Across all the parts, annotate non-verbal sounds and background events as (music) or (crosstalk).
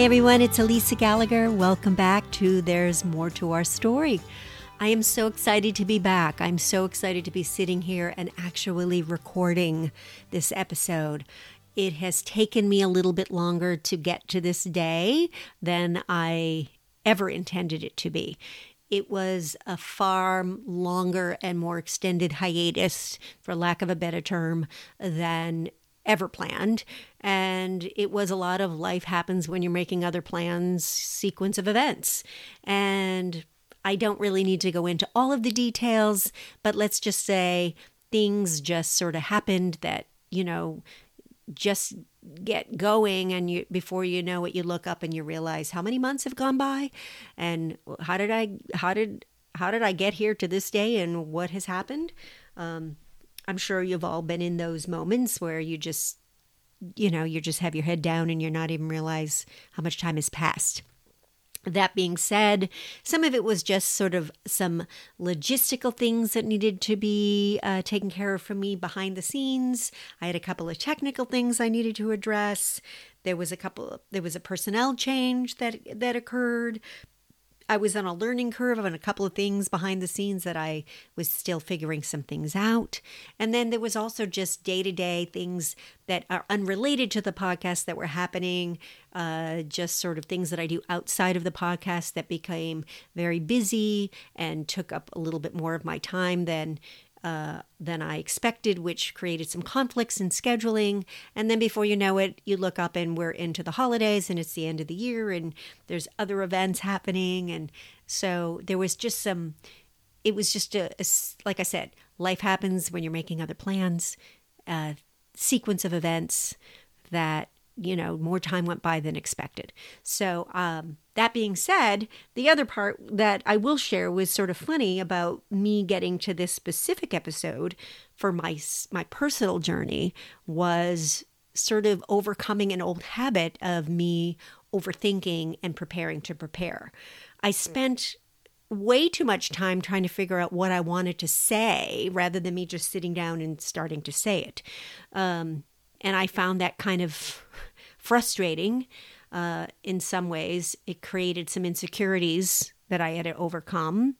Hi, everyone. It's Alica Gallagher. Welcome back to There's More to Our Story. I am so excited to be back. I'm so excited to be sitting here and actually recording this episode. It has taken me a little bit longer to get to this day than I ever intended it to be. It was a far longer and more extended hiatus, for lack of a better term, than ever planned. And it was a lot of life happens when you're making other plans, sequence of events. And I don't really need to go into all of the details, but let's just say things just sort of happened that, you know, just get going and you before you know it you look up and you realize how many months have gone by and how did I how did how did I get here to this day and what has happened? Um, I'm sure you've all been in those moments where you just, you know, you just have your head down and you're not even realize how much time has passed. That being said, some of it was just sort of some logistical things that needed to be uh, taken care of for me behind the scenes. I had a couple of technical things I needed to address. There was a couple. There was a personnel change that that occurred. I was on a learning curve on a couple of things behind the scenes that I was still figuring some things out. And then there was also just day to day things that are unrelated to the podcast that were happening, uh, just sort of things that I do outside of the podcast that became very busy and took up a little bit more of my time than uh, than I expected, which created some conflicts in scheduling. And then before you know it, you look up and we're into the holidays and it's the end of the year and there's other events happening. And so there was just some, it was just a, a like I said, life happens when you're making other plans, a sequence of events that you know, more time went by than expected. So, um, that being said, the other part that I will share was sort of funny about me getting to this specific episode for my my personal journey was sort of overcoming an old habit of me overthinking and preparing to prepare. I spent way too much time trying to figure out what I wanted to say rather than me just sitting down and starting to say it. Um, and I found that kind of frustrating uh, in some ways. It created some insecurities that I had to overcome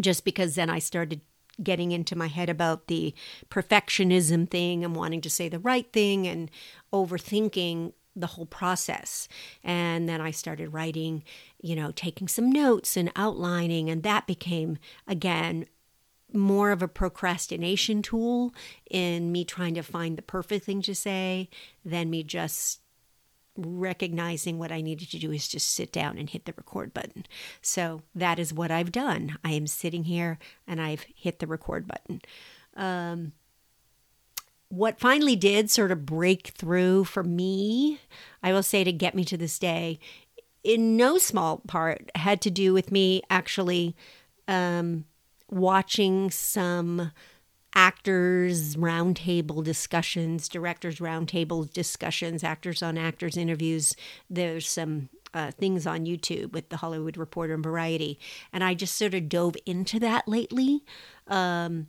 just because then I started getting into my head about the perfectionism thing and wanting to say the right thing and overthinking the whole process. And then I started writing, you know, taking some notes and outlining, and that became, again, more of a procrastination tool in me trying to find the perfect thing to say than me just recognizing what I needed to do is just sit down and hit the record button. So that is what I've done. I am sitting here and I've hit the record button. Um, what finally did sort of break through for me, I will say to get me to this day, in no small part had to do with me actually um, watching some actors roundtable discussions, directors roundtable discussions, actors on actors interviews. There's some uh, things on YouTube with the Hollywood Reporter and Variety, and I just sort of dove into that lately. Um,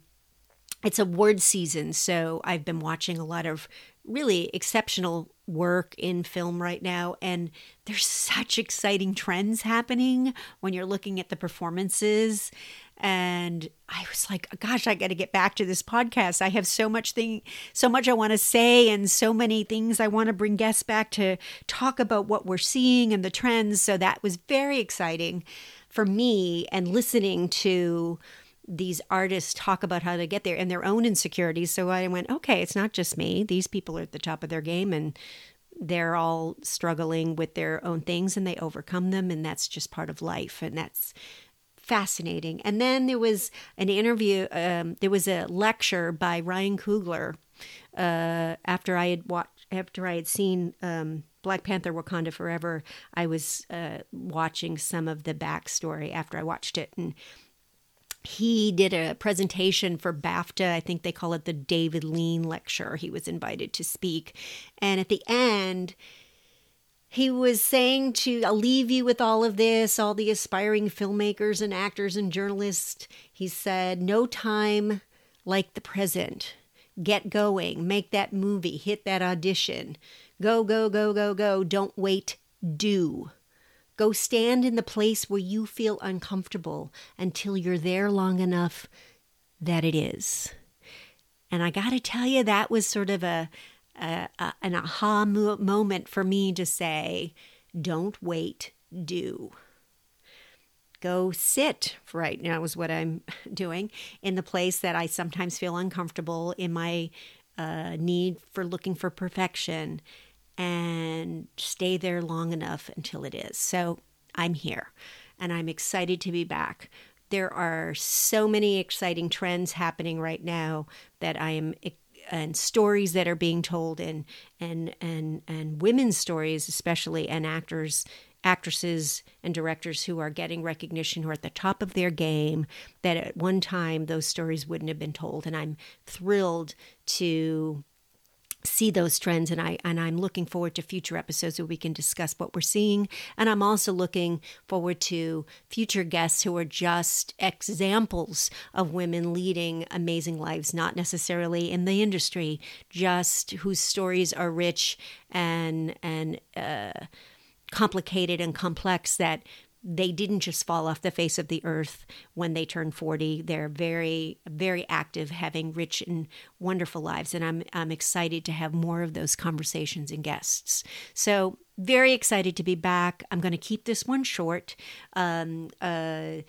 it's award season, so I've been watching a lot of really exceptional work in film right now and there's such exciting trends happening when you're looking at the performances and I was like, gosh, I got to get back to this podcast. I have so much thing, so much I want to say, and so many things I want to bring guests back to talk about what we're seeing and the trends. So that was very exciting for me, and listening to these artists talk about how to get there and their own insecurities. So I went, okay, it's not just me. These people are at the top of their game, and they're all struggling with their own things and they overcome them and that's just part of life and that's fascinating. And then there was an interview, um, there was a lecture by Ryan Coogler uh, after I had watched, after I had seen um, Black Panther Wakanda Forever. I was uh, watching some of the backstory after I watched it. And he did a presentation for BAFTA. I think they call it the David Lean Lecture. He was invited to speak. And at the end, he was saying to I'll leave you with all of this, all the aspiring filmmakers and actors and journalists. He said, No time like the present. Get going, make that movie, hit that audition. Go, go, go, go, go. Don't wait do. Go stand in the place where you feel uncomfortable until you're there long enough that it is. And I got to tell you, that was sort of a, a, a an aha mo- moment for me to say, don't wait, do. Go sit right now is what I'm (laughs) doing in the place that I sometimes feel uncomfortable in my uh, need for looking for perfection and stay there long enough until it is. So I'm here and I'm excited to be back there are so many exciting trends happening right now that I am and stories that are being told and and and and women's stories especially and actors actresses and directors who are getting recognition who are at the top of their game that at one time those stories wouldn't have been told and I'm thrilled to see those trends and I and I'm looking forward to future episodes where we can discuss what we're seeing. And I'm also looking forward to future guests who are just examples of women leading amazing lives not necessarily in the industry just whose stories are rich and and uh, complicated and complex that they didn't just fall off the face of the earth when they turned 40 they're very very active having rich and wonderful lives and i'm i'm excited to have more of those conversations and guests. So very excited to be back. I'm going to keep this one short. Um, uh,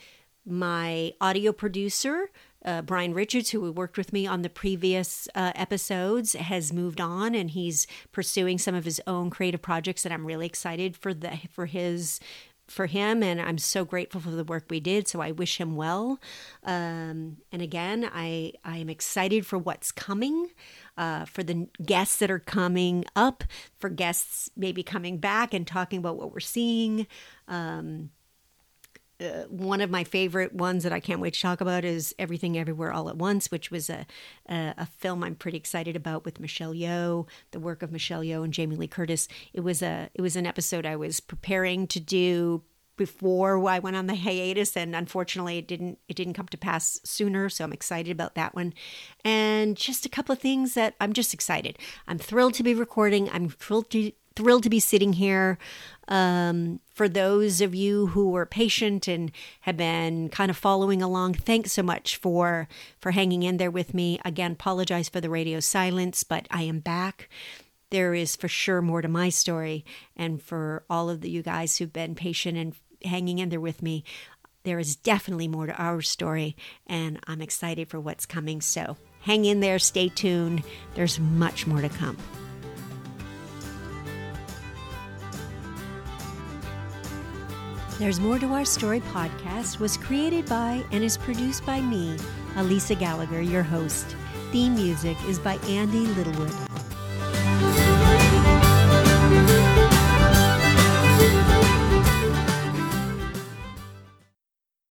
my audio producer uh, Brian Richards, who worked with me on the previous uh, episodes, has moved on and he's pursuing some of his own creative projects. And I'm really excited for the for his for him, and I'm so grateful for the work we did. So I wish him well. Um, and again, I I am excited for what's coming, uh, for the guests that are coming up, for guests maybe coming back and talking about what we're seeing. Um, uh, one of my favorite ones that I can't wait to talk about is Everything Everywhere All at Once, which was a, a, a film I'm pretty excited about with Michelle Yeoh, the work of Michelle Yeoh and Jamie Lee Curtis. It was a it was an episode I was preparing to do before I went on the hiatus and unfortunately it didn't it didn't come to pass sooner so I'm excited about that one. And just a couple of things that I'm just excited. I'm thrilled to be recording. I'm thrilled to thrilled to be sitting here. Um, for those of you who were patient and have been kind of following along thanks so much for for hanging in there with me. Again apologize for the radio silence but I am back there is for sure more to my story. And for all of the, you guys who've been patient and hanging in there with me, there is definitely more to our story. And I'm excited for what's coming. So hang in there, stay tuned. There's much more to come. There's More to Our Story podcast was created by and is produced by me, Alica Gallagher, your host. Theme music is by Andy Littlewood.